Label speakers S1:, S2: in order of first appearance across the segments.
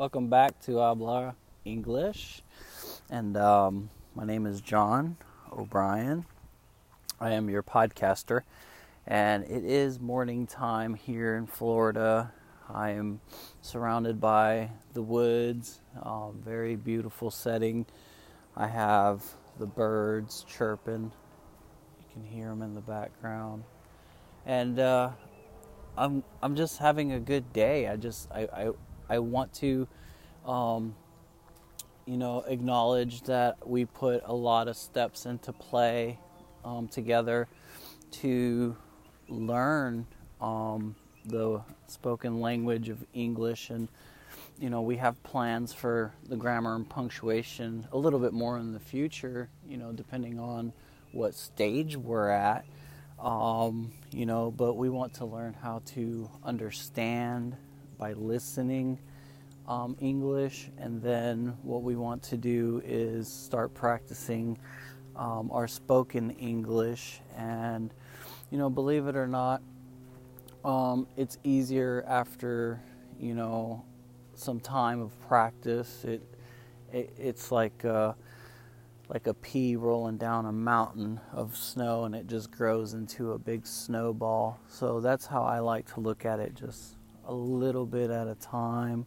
S1: Welcome back to Habla English. And um, my name is John O'Brien. I am your podcaster. And it is morning time here in Florida. I am surrounded by the woods, uh, very beautiful setting. I have the birds chirping. You can hear them in the background. And uh, I'm I'm just having a good day. I just I I, I want to um, you know acknowledge that we put a lot of steps into play um, together to learn um, the spoken language of English. And you know we have plans for the grammar and punctuation a little bit more in the future you know depending on what stage we're at. Um, you know, but we want to learn how to understand by listening um, English, and then what we want to do is start practicing um, our spoken English. And, you know, believe it or not, um, it's easier after, you know, some time of practice. It, it it's like, uh, like a pea rolling down a mountain of snow and it just grows into a big snowball. So that's how I like to look at it, just a little bit at a time.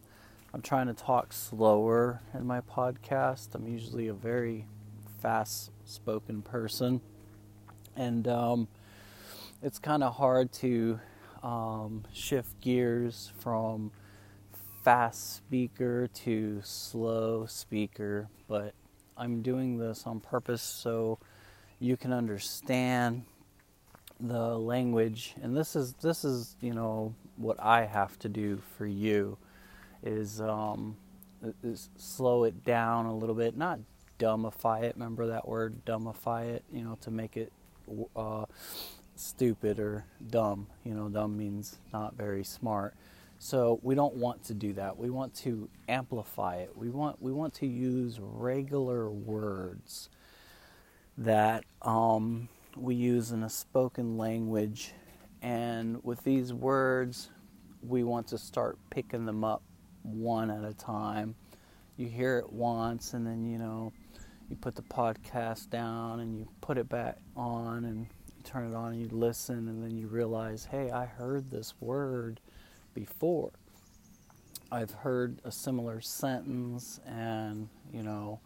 S1: I'm trying to talk slower in my podcast. I'm usually a very fast spoken person. And um, it's kind of hard to um, shift gears from fast speaker to slow speaker, but I'm doing this on purpose so you can understand the language and this is this is you know what I have to do for you is um, is slow it down a little bit not dumbify it remember that word dumbify it you know to make it uh, stupid or dumb you know dumb means not very smart so we don't want to do that. We want to amplify it. We want we want to use regular words that um, we use in a spoken language, and with these words, we want to start picking them up one at a time. You hear it once, and then you know you put the podcast down and you put it back on and you turn it on and you listen and then you realize hey i heard this word before. I've heard a similar sentence, and you know,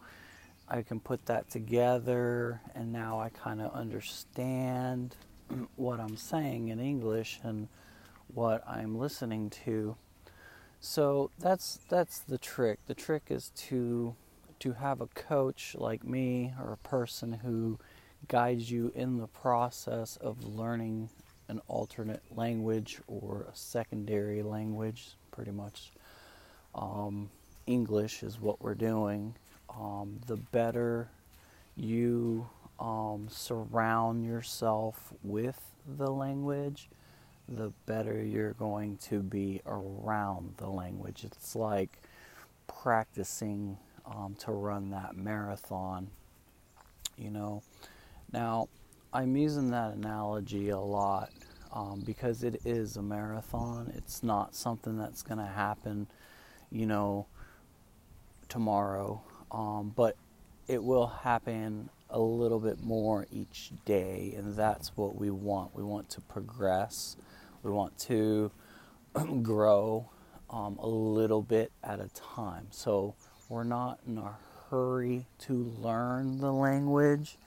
S1: I can put that together, and now I kind of understand what I'm saying in English and what I'm listening to. So that's that's the trick. The trick is to to have a coach like me or a person who guides you in the process of learning an alternate language or a secondary language, pretty much. Um, English is what we're doing. Um, the better you um, surround yourself with the language, the better you're going to be around the language. It's like practicing um, to run that marathon, you know. Now, I'm using that analogy a lot um, because it is a marathon. It's not something that's going to happen, you know, tomorrow, um, but it will happen a little bit more each day, and that's what we want. We want to progress, we want to grow um, a little bit at a time. So we're not in a hurry to learn the language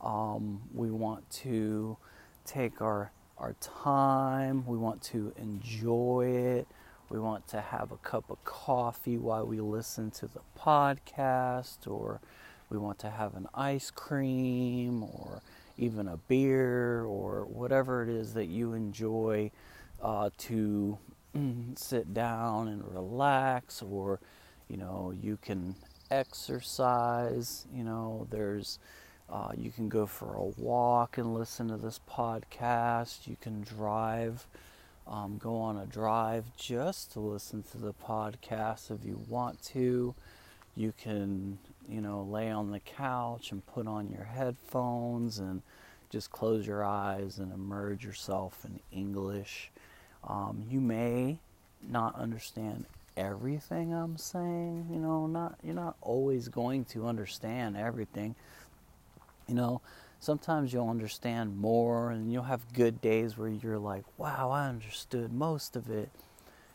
S1: um, we want to take our our time. We want to enjoy it. We want to have a cup of coffee while we listen to the podcast, or we want to have an ice cream, or even a beer, or whatever it is that you enjoy uh, to sit down and relax, or you know, you can exercise. You know, there's uh, you can go for a walk and listen to this podcast. You can drive, um, go on a drive just to listen to the podcast if you want to. You can, you know, lay on the couch and put on your headphones and just close your eyes and immerse yourself in English. Um, you may not understand everything I'm saying. You know, not you're not always going to understand everything. You know, sometimes you'll understand more, and you'll have good days where you're like, "Wow, I understood most of it,"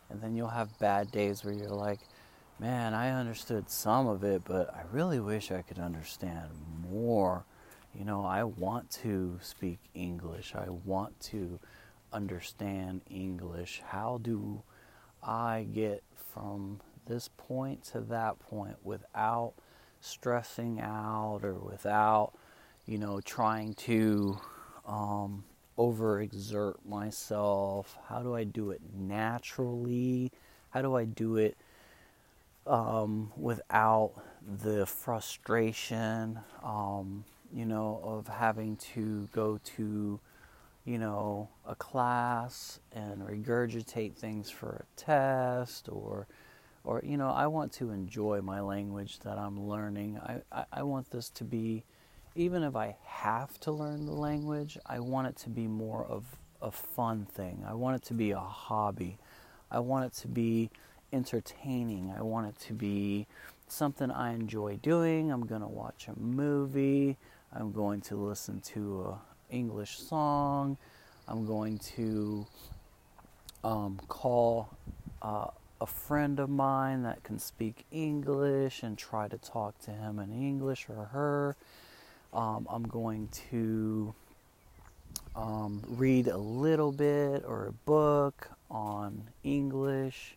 S1: and then you'll have bad days where you're like, "Man, I understood some of it, but I really wish I could understand more." You know, I want to speak English. I want to understand English. How do I get from this point to that point without stressing out or without, you know, trying to um, overexert myself? How do I do it naturally? How do I do it um, without the frustration, um, you know, of having to go to you know, a class and regurgitate things for a test or or you know, I want to enjoy my language that I'm learning. I, I, I want this to be even if I have to learn the language, I want it to be more of a fun thing. I want it to be a hobby. I want it to be entertaining. I want it to be something I enjoy doing. I'm going to watch a movie. I'm going to listen to an English song. I'm going to um, call uh, a friend of mine that can speak English and try to talk to him in English or her. Um, I'm going to um, read a little bit or a book on English,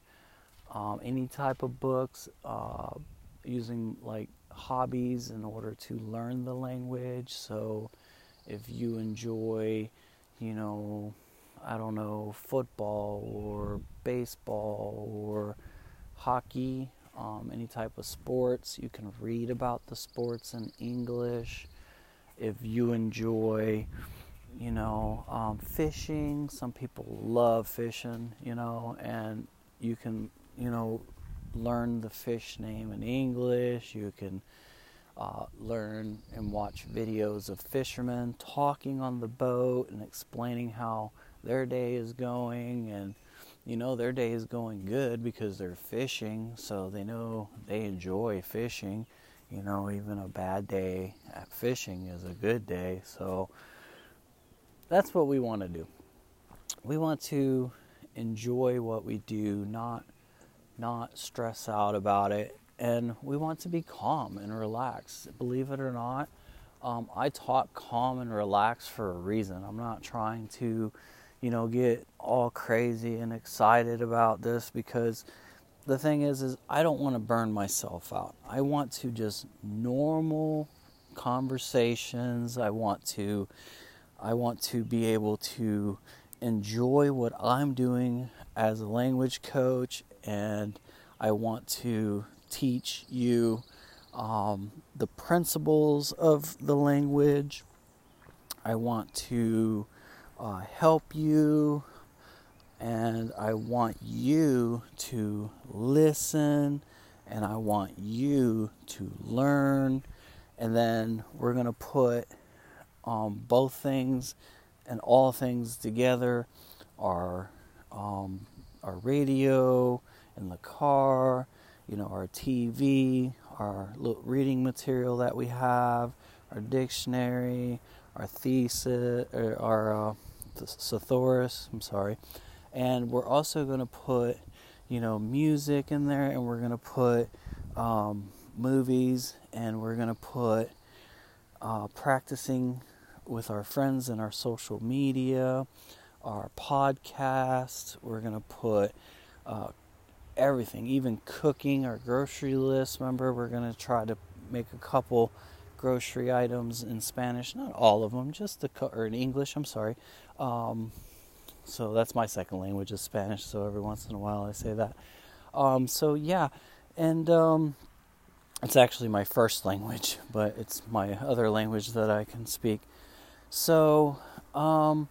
S1: um, any type of books, uh, using like hobbies in order to learn the language. So, if you enjoy, you know, I don't know, football or baseball or hockey, um, any type of sports, you can read about the sports in English. If you enjoy, you know, um, fishing, some people love fishing, you know, and you can, you know, learn the fish name in English. You can uh, learn and watch videos of fishermen talking on the boat and explaining how their day is going. And you know their day is going good because they're fishing so they know they enjoy fishing. You know even a bad day at fishing is a good day. So that's what we want to do. We want to enjoy what we do not not stress out about it and we want to be calm and relaxed. Believe it or not, um, I taught calm and relaxed for a reason. I'm not trying to, you know, get all crazy and excited about this because the thing is, is I don't want to burn myself out. I want to just normal conversations. I want to, I want to be able to enjoy what I'm doing as a language coach and I want to teach you um, the principles of the language. I want to uh, help you, and I want you to listen, and I want you to learn. And then we're going to put um, both things and all things together our, um, our radio in the car you know, our TV, our little reading material that we have, our dictionary, our thesis, our uh, thesaurus, I'm sorry. And we're also going to put, you know, music in there, and we're going to put um, movies, and we're going to put uh, practicing with our friends and our social media, our podcast. We're going to put uh, everything, even cooking our grocery list. Remember, we're going to try to make a couple grocery items in Spanish, not all of them, just the or in English. I'm sorry. Um, so that's my second language is Spanish. So every once in a while I say that. Um, so yeah, and um, it's actually my first language, but it's my other language that I can speak. So um,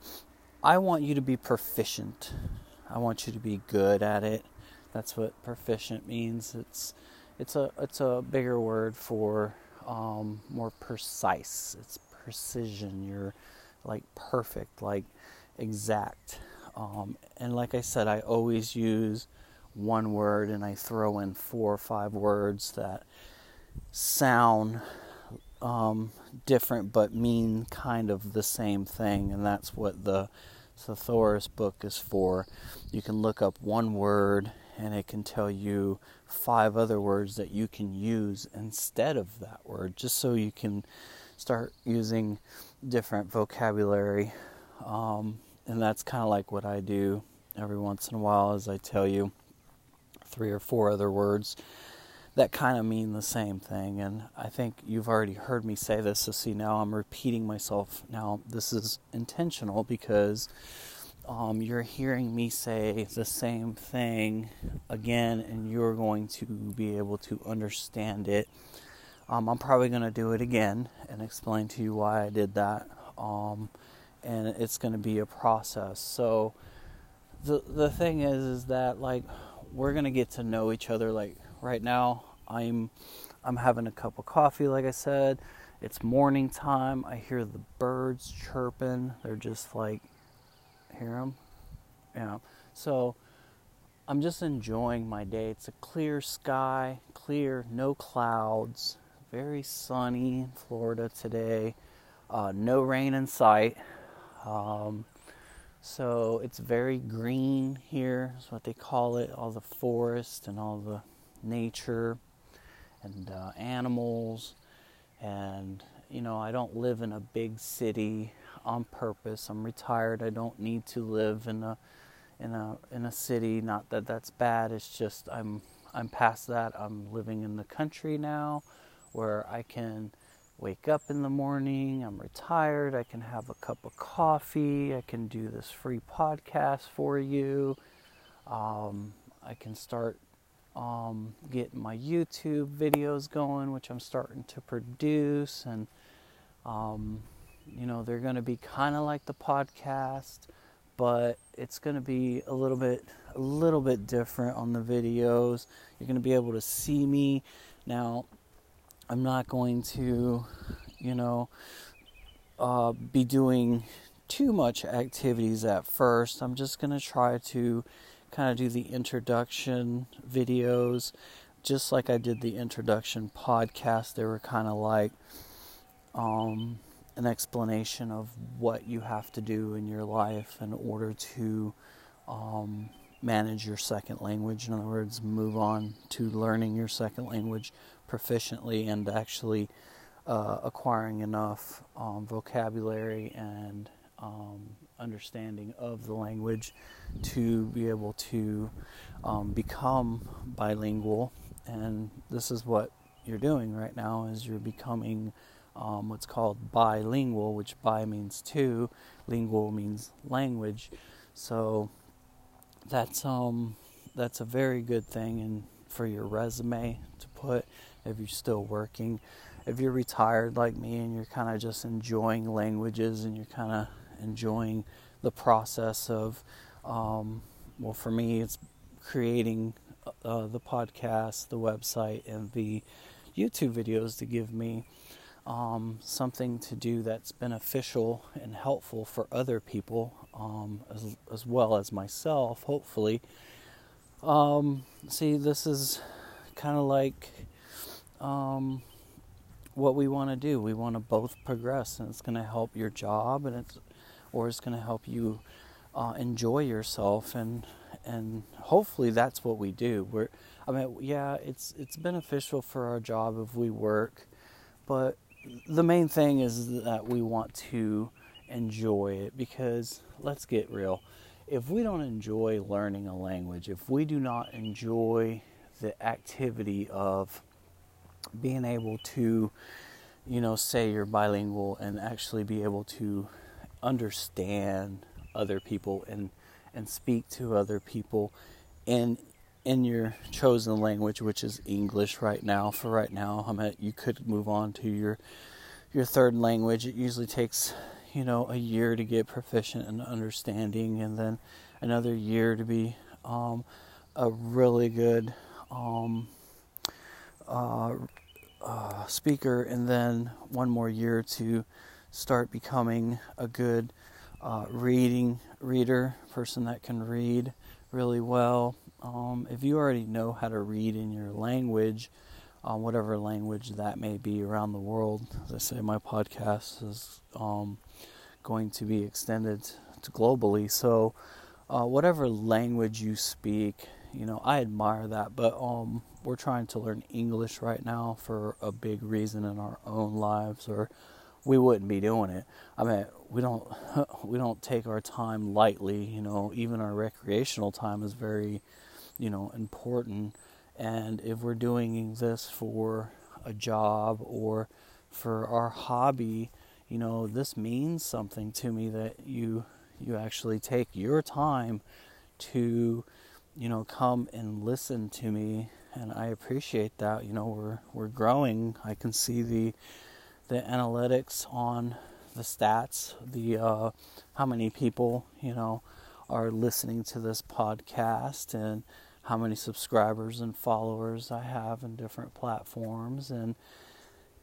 S1: I want you to be proficient. I want you to be good at it. That's what proficient means. It's it's a it's a bigger word for um, more precise. It's precision. You're like perfect, like exact. Um, and like I said, I always use one word and I throw in four or five words that sound um, different but mean kind of the same thing, and that's what the Thesaurus book is for. You can look up one word and it can tell you five other words that you can use instead of that word, just so you can start using different vocabulary. Um, and that's kind of like what I do every once in a while, as I tell you three or four other words that kind of mean the same thing. And I think you've already heard me say this, so see, now I'm repeating myself. Now, this is intentional because um, you're hearing me say the same thing again, and you're going to be able to understand it. Um, I'm probably going to do it again and explain to you why I did that. Um, and it's going to be a process. So the the thing is, is that like we're going to get to know each other. Like right now, I'm I'm having a cup of coffee. Like I said, it's morning time. I hear the birds chirping. They're just like hear them, yeah. So I'm just enjoying my day. It's a clear sky, clear, no clouds, very sunny in Florida today. Uh, no rain in sight. Um, so it's very green here, is what they call it. All the forest and all the nature and uh, animals. And, you know, I don't live in a big city on purpose. I'm retired. I don't need to live in a in a in a city. Not that that's bad. It's just I'm I'm past that. I'm living in the country now where I can wake up in the morning. I'm retired. I can have a cup of coffee. I can do this free podcast for you. Um, I can start um, getting my YouTube videos going, which I'm starting to produce. And, um, you know, they're going to be kind of like the podcast, but it's going to be a little bit, a little bit different on the videos. You're going to be able to see me. Now, I'm not going to, you know, uh, be doing too much activities at first. I'm just going to try to kind of do the introduction videos just like I did the introduction podcast. They were kind of like um, an explanation of what you have to do in your life in order to um, manage your second language. In other words, move on to learning your second language proficiently and actually uh, acquiring enough um, vocabulary and um, understanding of the language to be able to um, become bilingual. And this is what you're doing right now is you're becoming um, what's called bilingual, which bi means two, lingual means language. So that's um that's a very good thing and for your resume to put if you're still working. If you're retired like me and you're kind of just enjoying languages and you're kind of enjoying the process of, um, well, for me, it's creating uh, the podcast, the website, and the YouTube videos to give me um, something to do that's beneficial and helpful for other people um, as, as well as myself, hopefully. Um, see, this is kind of like um, what we want to do. We want to both progress, and it's going to help your job, and it's or it's going to help you uh, enjoy yourself, and and hopefully that's what we do. We're, I mean, yeah, it's it's beneficial for our job if we work, but the main thing is that we want to enjoy it because let's get real. If we don't enjoy learning a language, if we do not enjoy the activity of being able to, you know, say you're bilingual and actually be able to understand other people and and speak to other people in in your chosen language, which is English right now. For right now, I mean, you could move on to your your third language. It usually takes you know a year to get proficient in understanding, and then another year to be um, a really good um, uh, uh, speaker, and then one more year to start becoming a good uh, reading reader, person that can read really well, um, if you already know how to read in your language, um, whatever language that may be around the world, as I say, my podcast is um, going to be extended to globally. So, uh, whatever language you speak, you know, I admire that. But um, we're trying to learn English right now for a big reason in our own lives, or we wouldn't be doing it. I mean, we don't we don't take our time lightly. You know, even our recreational time is very, you know, important. And if we're doing this for a job or for our hobby, you know, this means something to me that you you actually take your time to, you know, come and listen to me and I appreciate that. You know, we're we're growing. I can see the the analytics on the stats, the uh, how many people you know are listening to this podcast, and how many subscribers and followers I have in different platforms, and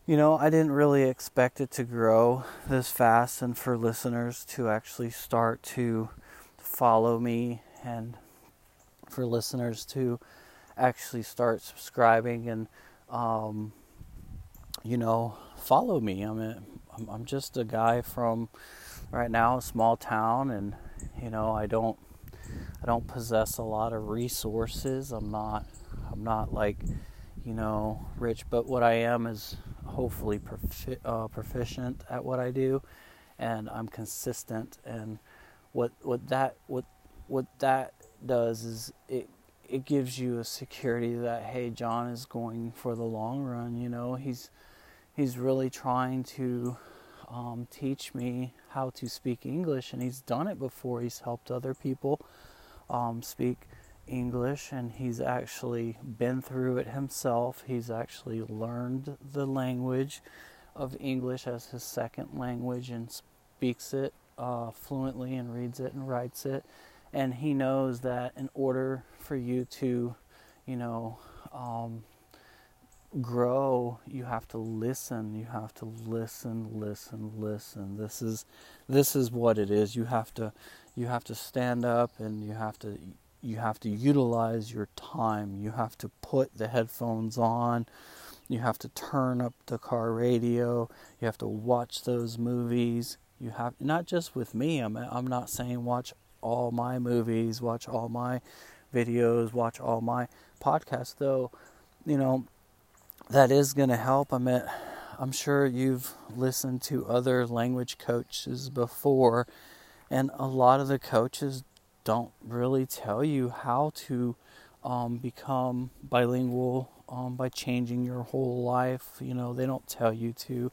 S1: you know I didn't really expect it to grow this fast, and for listeners to actually start to follow me, and for listeners to actually start subscribing and um, you know follow me. I'm, I'm just a guy from right now a small town, and you know, I don't I don't possess a lot of resources. I'm not I'm not like you know rich, but what I am is hopefully profi- uh, proficient at what I do, and I'm consistent. And what what that what what that does is it it gives you a security that hey John is going for the long run you know he's he's really trying to um, teach me how to speak English, and he's done it before. He's helped other people um, speak English, and he's actually been through it himself. He's actually learned the language of English as his second language and speaks it uh, fluently and reads it and writes it. And he knows that in order for you to, you know, um, grow you have to listen you have to listen listen listen. This is this is what it is. You have to you have to stand up and you have to you have to utilize your time. You have to put the headphones on. You have to turn up the car radio. You have to watch those movies. You have not just with me i'm i'm not saying watch all my movies watch all my videos watch all my podcasts though you know that is going to help. I mean, I'm sure you've listened to other language coaches before, and a lot of the coaches don't really tell you how to um, become bilingual um, by changing your whole life. You know, they don't tell you to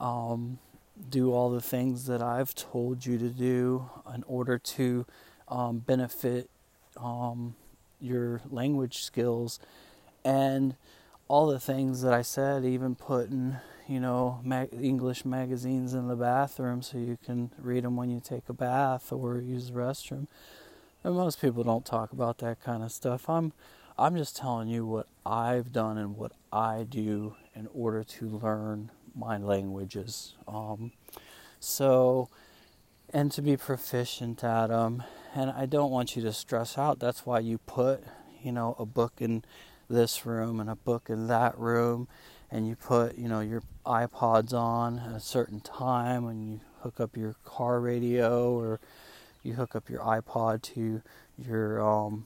S1: um, do all the things that I've told you to do in order to um, benefit um, your language skills. And all the things that I said, even putting, you know, mag- English magazines in the bathroom so you can read them when you take a bath or use the restroom. And most people don't talk about that kind of stuff. I'm I'm just telling you what I've done and what I do in order to learn my languages. Um, so, and to be proficient at them. And I don't want you to stress out. That's why you put, you know, a book in this room and a book in that room and you put you know your ipods on at a certain time and you hook up your car radio or you hook up your ipod to your um,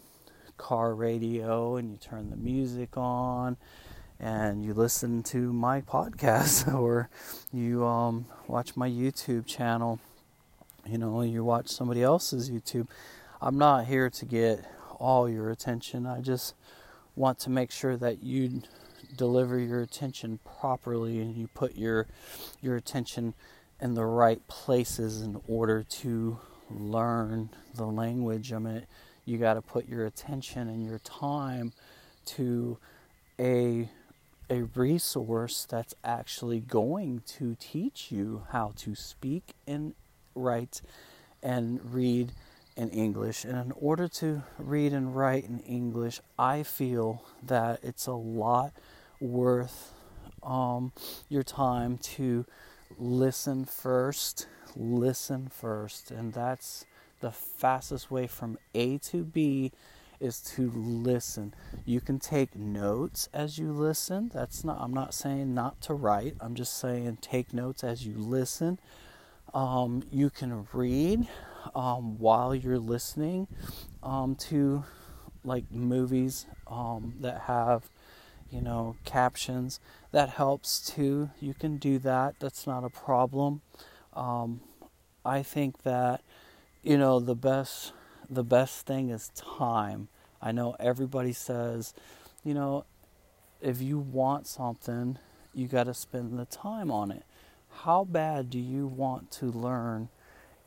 S1: car radio and you turn the music on and you listen to my podcast or you um, watch my youtube channel. You know you watch somebody else's youtube. I'm not here to get all your attention. I just want to make sure that you deliver your attention properly and you put your your attention in the right places in order to learn the language. I mean, you got to put your attention and your time to a a resource that's actually going to teach you how to speak and write and read in English. And in order to read and write in English, I feel that it's a lot worth um, your time to listen first. Listen first. And that's the fastest way from A to B is to listen. You can take notes as you listen. That's not I'm not saying not to write. I'm just saying take notes as you listen. Um, you can read um, while you're listening um, to like movies um, that have you know captions. That helps too. You can do that. That's not a problem. Um, I think that you know the best the best thing is time. I know everybody says, you know, if you want something, you got to spend the time on it. How bad do you want to learn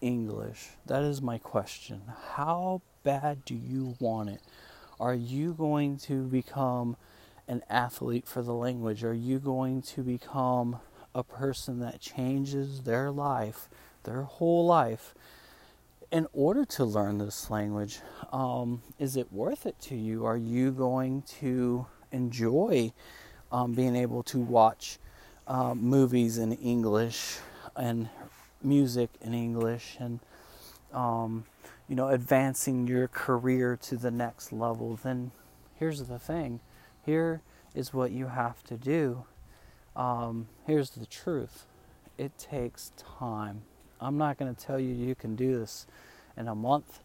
S1: English? That is my question. How bad do you want it? Are you going to become an athlete for the language? Are you going to become a person that changes their life, their whole life, in order to learn this language? Um, is it worth it to you? Are you going to enjoy um, being able to watch uh, movies in English and music in English and um, you know advancing your career to the next level? Then here's the thing: here is what you have to do. Um, here's the truth: it takes time. I'm not going to tell you you can do this in a month.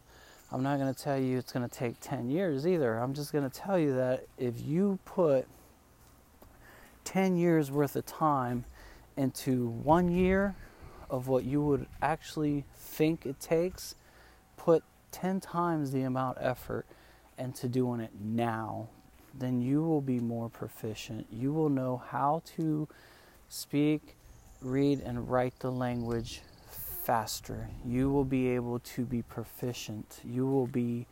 S1: I'm not going to tell you it's going to take 10 years either. I'm just going to tell you that if you put 10 years worth of time into one year of what you would actually think it takes, put 10 times the amount of effort into doing it now, then you will be more proficient. You will know how to speak, read, and write the language faster. You will be able to be proficient. You will be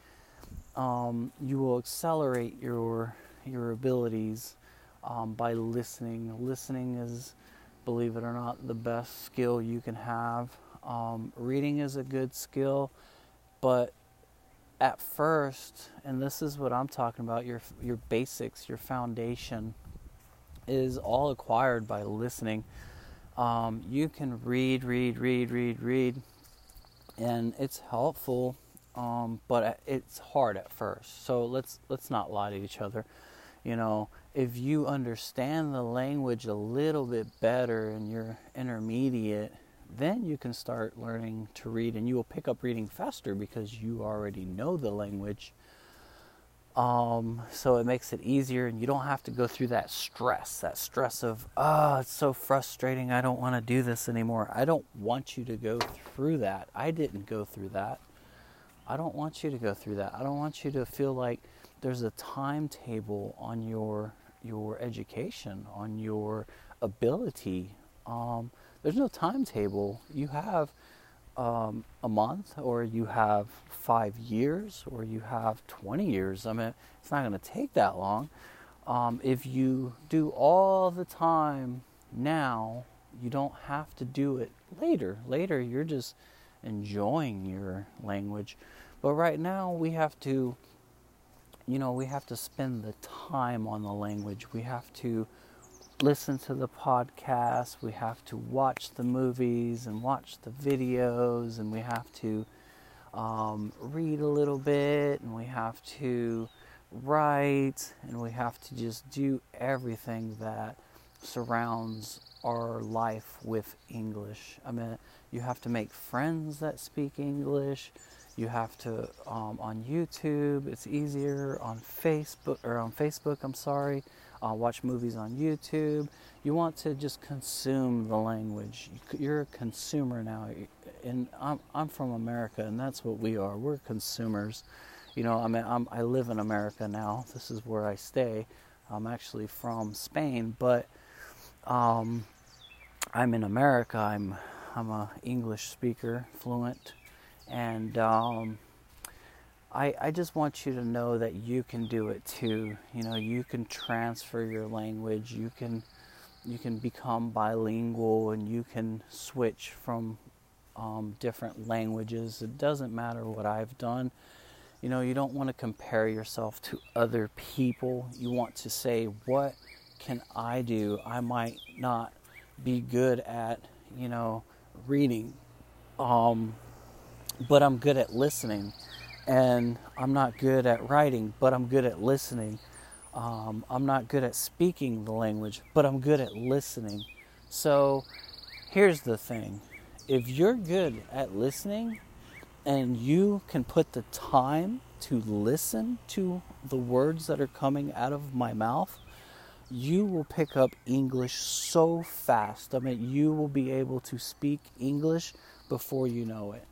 S1: um, you will accelerate your your abilities um, by listening. Listening is, believe it or not, the best skill you can have. Um, reading is a good skill, but at first, and this is what I'm talking about, your your basics, your foundation is all acquired by listening. Um, you can read, read, read, read, read, and it's helpful, um, but it's hard at first. So let's let's not lie to each other. You know, if you understand the language a little bit better and you're intermediate, then you can start learning to read, and you will pick up reading faster because you already know the language um, so it makes it easier, and you don't have to go through that stress that stress of, oh, it's so frustrating. I don't want to do this anymore. I don't want you to go through that. I didn't go through that. I don't want you to go through that. I don't want you to feel like there's a timetable on your your education, on your ability. Um, there's no timetable. You have um, a month, or you have five years, or you have 20 years. I mean, it's not going to take that long. Um, if you do all the time now, you don't have to do it later. Later, you're just enjoying your language. But right now, we have to, you know, we have to spend the time on the language. We have to listen to the podcast, we have to watch the movies and watch the videos, and we have to um, read a little bit, and we have to write, and we have to just do everything that surrounds our life with English. I mean, you have to make friends that speak English. You have to um, on YouTube. It's easier on Facebook or on Facebook. I'm sorry uh, watch movies on YouTube. You want to just consume the language. You're a consumer now, and I'm I'm from America, and that's what we are. We're consumers. You know, I mean, I'm, I live in America now. This is where I stay. I'm actually from Spain, but um, I'm in America. I'm I'm a English speaker, fluent, and um, I, I just want you to know that you can do it too. You know, you can transfer your language. You can you can become bilingual and you can switch from um, different languages. It doesn't matter what I've done. You know, you don't want to compare yourself to other people. You want to say, what can I do? I might not be good at, you know, reading, um, but I'm good at listening and I'm not good at writing, but I'm good at listening. Um, I'm not good at speaking the language, but I'm good at listening. So here's the thing if you're good at listening and you can put the time to listen to the words that are coming out of my mouth, you will pick up English so fast. I mean, you will be able to speak English before you know it.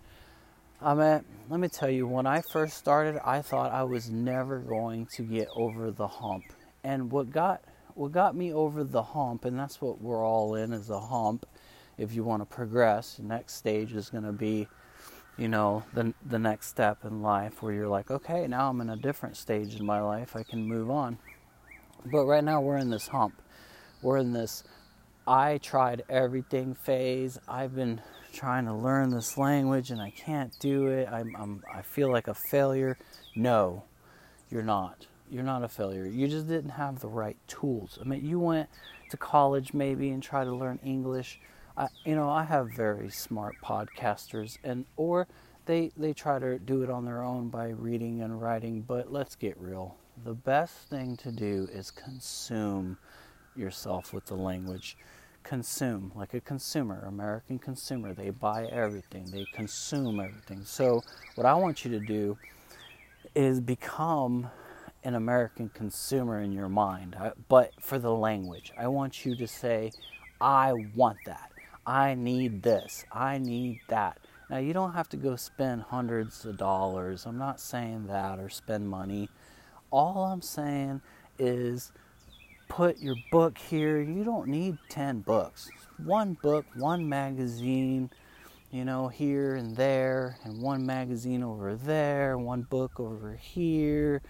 S1: I mean, let me tell you, when I first started, I thought I was never going to get over the hump. And what got what got me over the hump, and that's what we're all in is a hump. If you want to progress, the next stage is going to be, you know, the the next step in life where you're like, okay, now I'm in a different stage in my life. I can move on. But right now we're in this hump. We're in this I tried everything phase. I've been trying to learn this language and I can't do it. I'm, I'm, I feel like a failure. No, you're not. You're not a failure. You just didn't have the right tools. I mean, you went to college maybe and tried to learn English. I, you know, I have very smart podcasters, and or they they try to do it on their own by reading and writing. But let's get real. The best thing to do is consume yourself with the language consume like a consumer, American consumer. They buy everything, they consume everything. So, what I want you to do is become an American consumer in your mind, uh, but for the language. I want you to say, I want that. I need this. I need that. Now, you don't have to go spend hundreds of dollars. I'm not saying that or spend money. All I'm saying is put your book here. You don't need 10 books. One book, one magazine, you know, here and there, and one magazine over there, one book over here,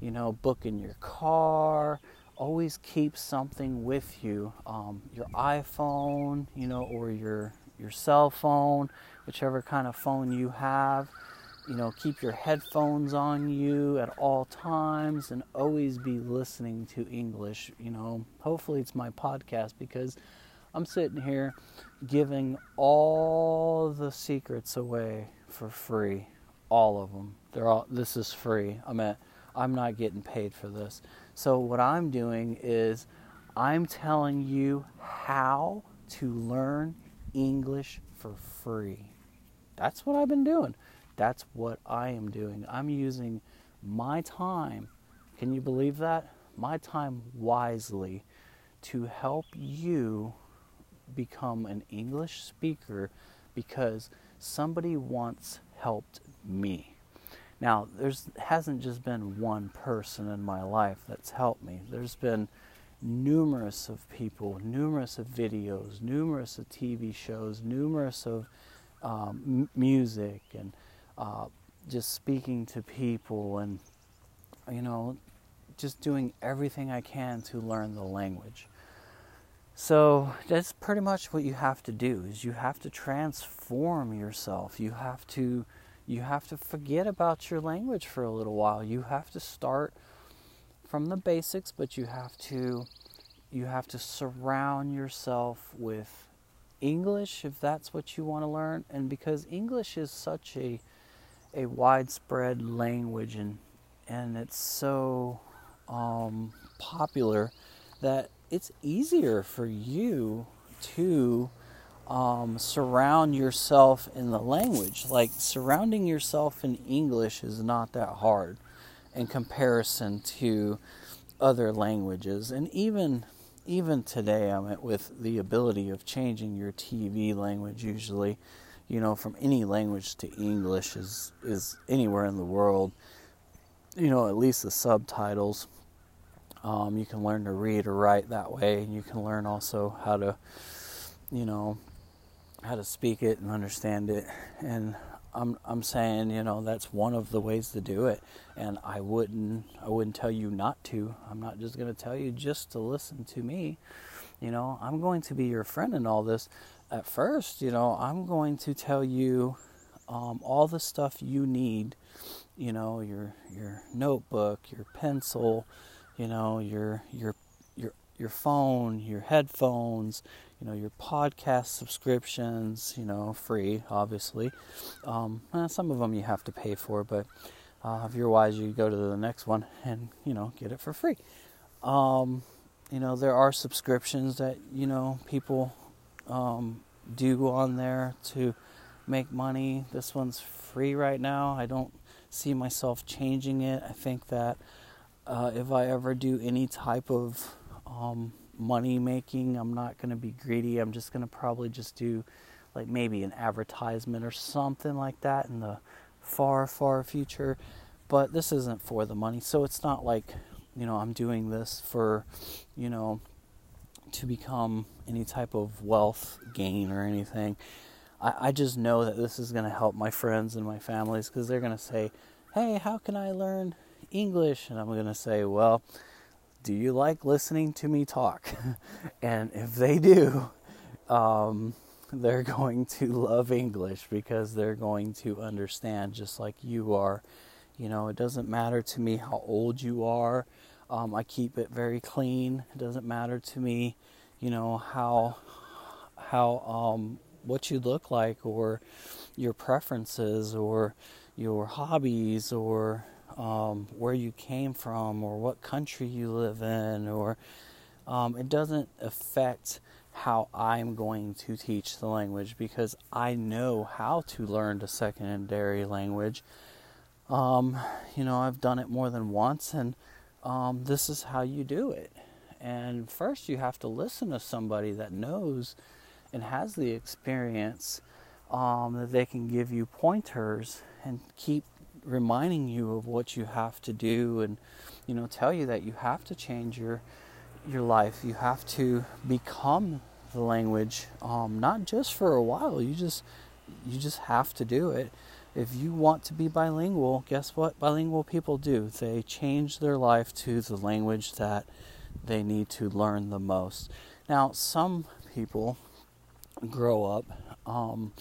S1: you know, book in your car. Always keep something with you. Um, your iPhone, you know, or your your cell phone, whichever kind of phone you have you know, keep your headphones on you at all times and always be listening to English. You know, hopefully it's my podcast because I'm sitting here giving all the secrets away for free. All of them. They're all this is free. I mean, I'm not getting paid for this. So what I'm doing is I'm telling you how to learn English for free. That's what I've been doing. That's what I am doing. I'm using my time, can you believe that? My time wisely to help you become an English speaker because somebody once helped me. Now, there's hasn't just been one person in my life that's helped me. There's been numerous of people, numerous of videos, numerous of TV shows, numerous of um, music and uh, just speaking to people and, you know, just doing everything I can to learn the language. So that's pretty much what you have to do is you have to transform yourself. You have to you have to forget about your language for a little while. You have to start from the basics, but you have to you have to surround yourself with English if that's what you want to learn and because English is such a a widespread language and and it's so um, popular that it's easier for you to um, surround yourself in the language. Like surrounding yourself in English is not that hard in comparison to other languages, and even even today, I mean, with the ability of changing your TV language usually you know, from any language to English is is anywhere in the world. You know, at least the subtitles. Um, you can learn to read or write that way, and you can learn also how to, you know, how to speak it and understand it. And I'm I'm saying, you know, that's one of the ways to do it. And I wouldn't I wouldn't tell you not to. I'm not just going to tell you just to listen to me. You know, I'm going to be your friend in all this, at first, you know, I'm going to tell you um, all the stuff you need. You know, your your notebook, your pencil, you know, your your your your phone, your headphones, you know, your podcast subscriptions. You know, free, obviously. Um, eh, some of them you have to pay for, but Uh, if you're wise, you go to the next one and you know get it for free. Um, you know there are subscriptions that you know people um, do on there to make money. This one's free right now. I don't see myself changing it. I think that uh, if I ever do any type of um, money making, I'm not going to be greedy. I'm just going to probably just do like maybe an advertisement or something like that in the far, far future. But this isn't for the money. So it's not like, you know, I'm doing this for, you know, to become any type of wealth gain or anything. I, I just know that this is going to help my friends and my families because they're going to say, hey, how can I learn English? And I'm going to say, well, do you like listening to me talk? and if they do, um, they're going to love English because they're going to understand just like you are. You know, it doesn't matter to me how old you are. Um, I keep it very clean. It doesn't matter to me, you know, how how um, what you look like or your preferences or your hobbies or um, where you came from or what country you live in or um, it doesn't affect how I'm going to teach the language because I know how to learn the secondary language. Um, you know, I've done it more than once, and um, this is how you do it. And first, you have to listen to somebody that knows and has the experience um, that they can give you pointers and keep reminding you of what you have to do and you know tell you that you have to change your your life. You have to become the language um, not just for a while. You just you just have to do it if you want to be bilingual guess what bilingual people do they change their life to the language that they need to learn the most now some people grow up um,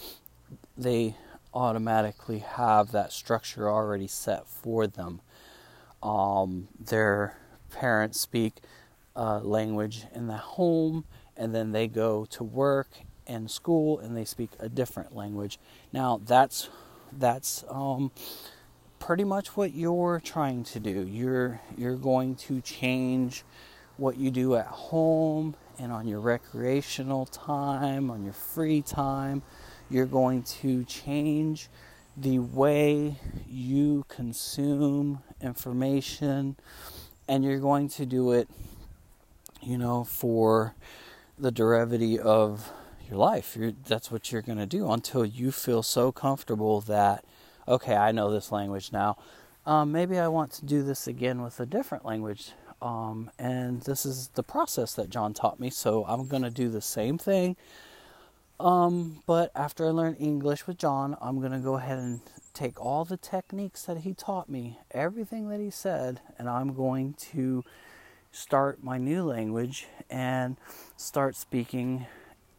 S1: they automatically have that structure already set for them. Um, their parents speak uh, language in the home, and then they go to work and school, and they speak a different language. Now that's that's um, pretty much what you're trying to do. You're you're going to change what you do at home and on your recreational time, on your free time you're going to change the way you consume information, and you're going to do it, you know, for the derivity of your life. You're, that's what you're going to do until you feel so comfortable that, okay, I know this language now. Um, maybe I want to do this again with a different language. Um, and this is the process that John taught me. So I'm going to do the same thing um, but after I learn English with John, I'm going to go ahead and take all the techniques that he taught me, everything that he said, and I'm going to start my new language and start speaking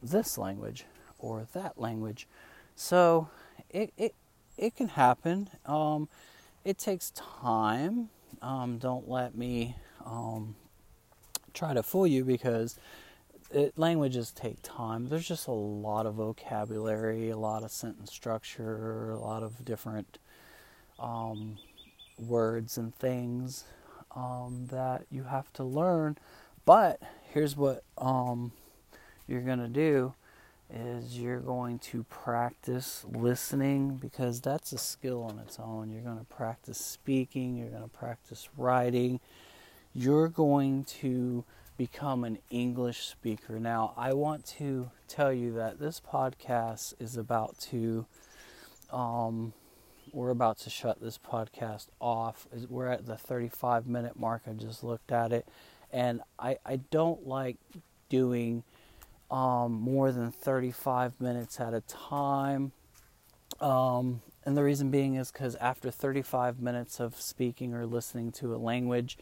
S1: this language or that language. So it it it can happen. Um, it takes time. Um, don't let me um, try to fool you because it, languages take time. There's just a lot of vocabulary, a lot of sentence structure, a lot of different um, words and things um, that you have to learn. But here's what um, you're going to do is you're going to practice listening because that's a skill on its own. You're going to practice speaking, you're going to practice writing. You're going to become an English speaker. Now, I want to tell you that this podcast is about to, um, we're about to shut this podcast off. We're at the 35 minute mark. I just looked at it, and I, I don't like doing um, more than 35 minutes at a time. Um, and the reason being is because after 35 minutes of speaking or listening to a language,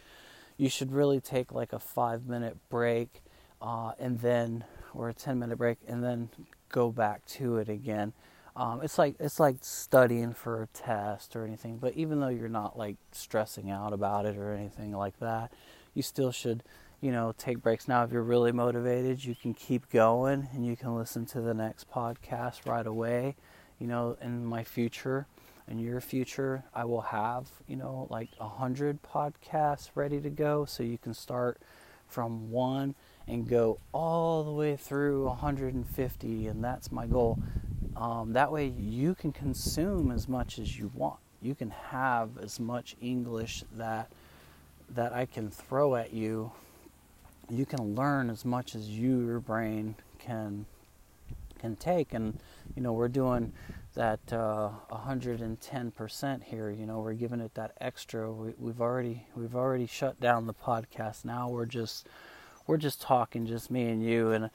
S1: you should really take like a five minute break uh, and then or a 10 minute break and then go back to it again um, it's like it's like studying for a test or anything but even though you're not like stressing out about it or anything like that you still should you know take breaks. Now if you're really motivated you can keep going and you can listen to the next podcast right away you know in my future in your future, I will have, you know, like a hundred podcasts ready to go. So you can start from one and go all the way through 150 and that's my goal. Um, that way you can consume as much as you want. You can have as much english that that i can throw at you you can learn as much as you, your brain can can take. And you know we're doing that uh, 110% here you know we're giving it that extra. We, we've already we've already shut down the podcast. Now we're just we're just talking just me and you. And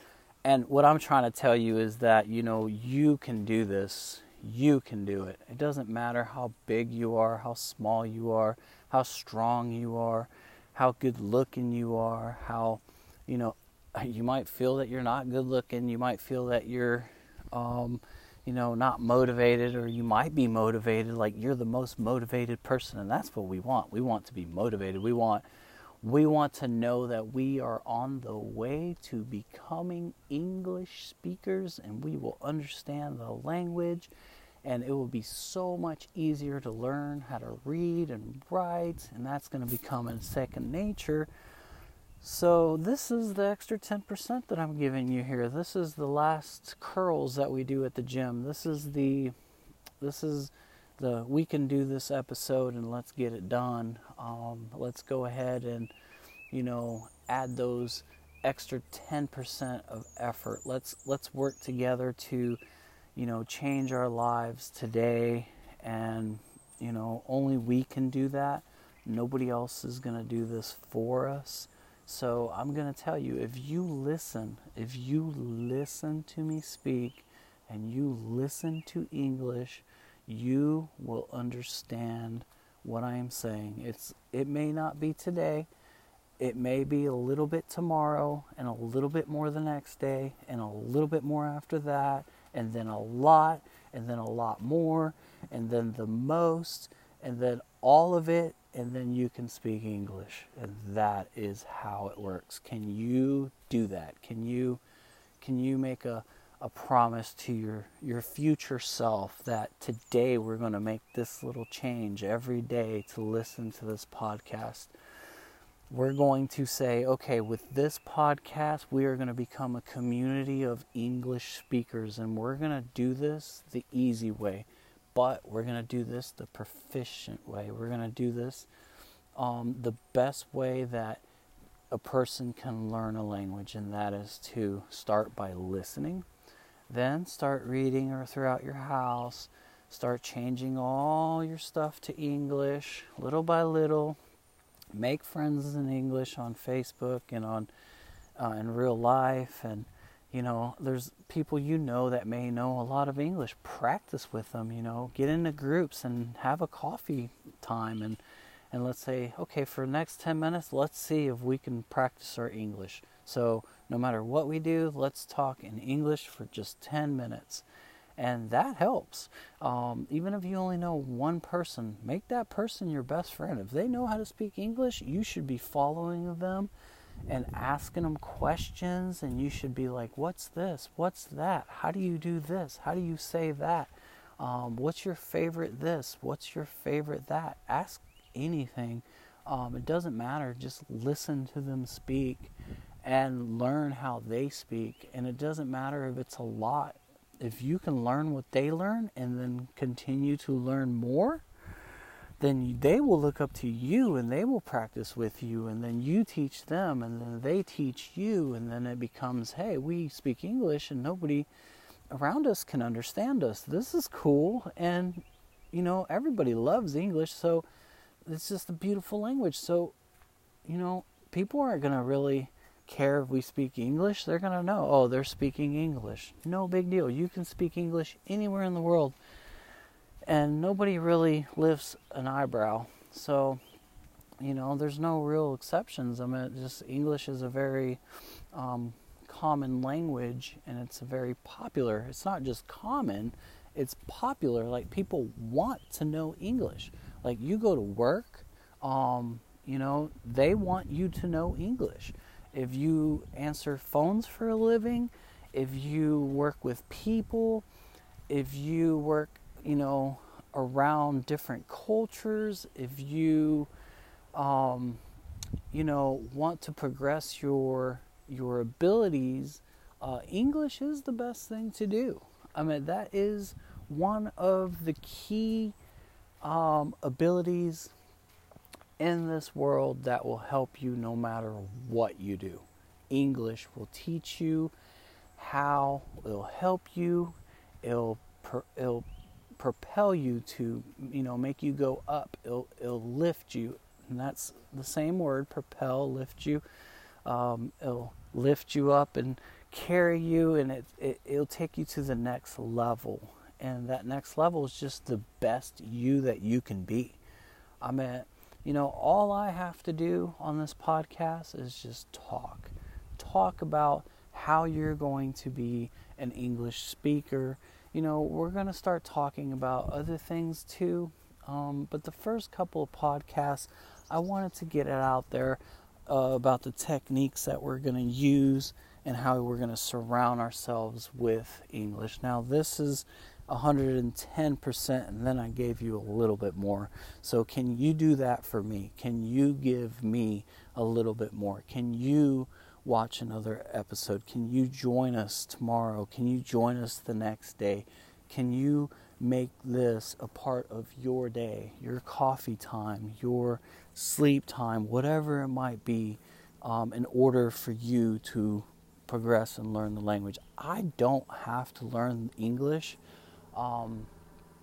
S1: and what I'm trying to tell you is that you know you can do this. You can do it. It doesn't matter how big you are how small you are how strong you are how good looking you are, how, you know, you might feel that you're not good looking, you might feel that you're, um, you know, not motivated, or you might be motivated, like you're the most motivated person, and that's what we want. We want to be motivated. We want, we want to know that we are on the way to becoming English speakers, and we will understand the language and it will be so much easier to learn how to read and write, and that's going to become a second nature. So, this is the extra 10% that I'm giving you here. This is the last curls that we do at the gym. This is the, this is the, we can do this episode and let's get it done. Um, let's go ahead and, you know, add those extra 10% of effort. Let's, let's work together to, you know, change our lives today. And, you know, only we can do that. Nobody else is going to do this for us. So I'm going to tell you if you listen, if you listen to me speak and you listen to English, you will understand what I am saying. It's it may not be today. It may be a little bit tomorrow and a little bit more the next day and a little bit more after that and then a lot, and then a lot more, and then the most, and then all of it, and then you can speak English. And that is how it works. Can you do that? Can you can you make a a promise to your your future self that today we're going to make this little change every day to listen to this podcast we're going to say, okay, with this podcast, we are going to become a community of English speakers, and we're going to do this the easy way, but we're going to do this the proficient way. We're going to do this um, the best way that a person can learn a language, and that is to start by listening, then start reading or throughout your house, start changing all your stuff to English little by little make friends in English on Facebook and on uh, in real life. And you know there's people you know that may know a lot of English. Practice with them you know. Get into groups and have a coffee time. And and let's say okay for the next 10 minutes let's see if we can practice our English. So no matter what we do let's talk in English for just 10 minutes and that helps. Um, even if you only know one person, make that person your best friend. If they know how to speak English, you should be following them and asking them questions, and you should be like, What's this? What's that? How do you do this? How do you say that? Um, what's your favorite this? What's your favorite that? Ask anything. Um, it doesn't matter. Just listen to them speak and learn how they speak. And it doesn't matter if it's a lot if you can learn what they learn and then continue to learn more, then they will look up to you and they will practice with you and then you teach them and then they teach you and then it becomes hey we speak english and nobody around us can understand us. This is cool. And you know everybody loves english so it's just a beautiful language. So you know people aren't going to really care if we speak English. They're going to know, oh, they're speaking English. No big deal. You can speak English anywhere in the world. And nobody really lifts an eyebrow. So, you know, there's no real exceptions. I mean, just English is a very um, common language and it's a very popular. It's not just common, it's popular. Like people want to know English. Like you go to work, um, you know, they want you to know English if you answer phones for a living, if you work with people, if you work, you know, around different cultures, if you, um, you know, want to progress your your abilities, uh, English is the best thing to do. I mean, that is one of the key um, abilities in this world that will help you no matter what you do. English will teach you how, it'll help you, it'll, it'll propel you to, you know, make you go up, it'll, it'll lift you. And that's the same word, propel, lift you. Um, it'll lift you up and carry you, and it, it, it'll take you to the next level. And that next level is just the best you that you can be. I mean, you know, all I have to do on this podcast is just talk. Talk about how you're going to be an English speaker. You know, we're going to start talking about other things too. Um, but the first couple of podcasts, I wanted to get it out there uh, about the techniques that we're going to use and how we're going to surround ourselves with English. Now, this is 110%, and then I gave you a little bit more. So, can you do that for me? Can you give me a little bit more? Can you watch another episode? Can you join us tomorrow? Can you join us the next day? Can you make this a part of your day, your coffee time, your sleep time, whatever it might be, um, in order for you to progress and learn the language? I don't have to learn English, um,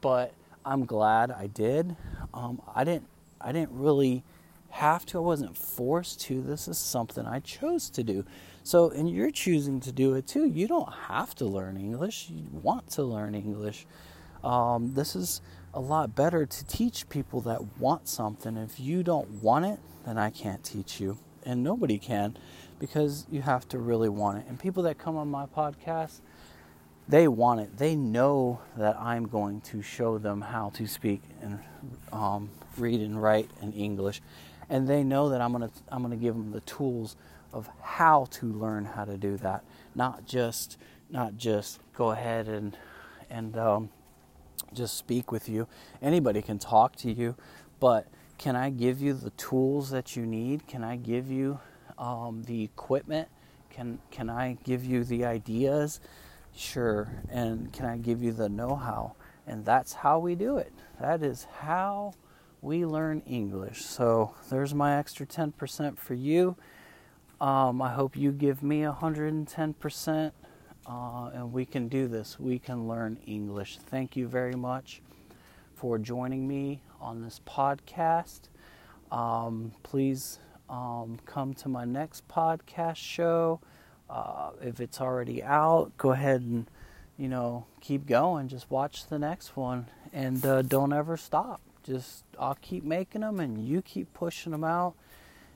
S1: but I'm glad I did. Um, I didn't. I didn't really have to. I wasn't forced to. This is something I chose to do. So, and you're choosing to do it too. You don't have to learn English. You want to learn English. Um, this is a lot better to teach people that want something. If you don't want it, then I can't teach you, and nobody can, because you have to really want it. And people that come on my podcast, they want it. They know that I'm going to show them how to speak and um, read and write in English and they know that I'm gonna I'm gonna give them the tools of how to learn how to do that, not just not just go ahead and and um, just speak with you. Anybody can talk to you, but can I give you the tools that you need? Can I give you um, the equipment? Can can I give you the ideas? Sure. And can I give you the know-how? And that's how we do it. That is how we learn English. So there's my extra 10% for you. Um, I hope you give me 110%, uh, and we can do this. We can learn English. Thank you very much for joining me on this podcast. Um, please um, come to my next podcast show. Uh, if it's already out, go ahead and you know keep going. Just watch the next one, and uh, don't ever stop just I'll keep making them and you keep pushing them out.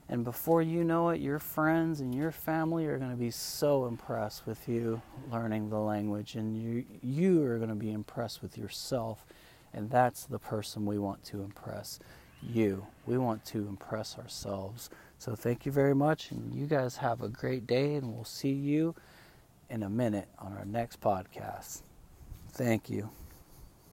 S1: And before you know it, your friends and your family are going to be so impressed with you learning the language, and you you are going to be impressed with yourself, and that's the person we want to impress. You. We want to impress ourselves. So thank you very much, and you guys have a great day, and we'll see you in a minute on our next podcast. Thank you.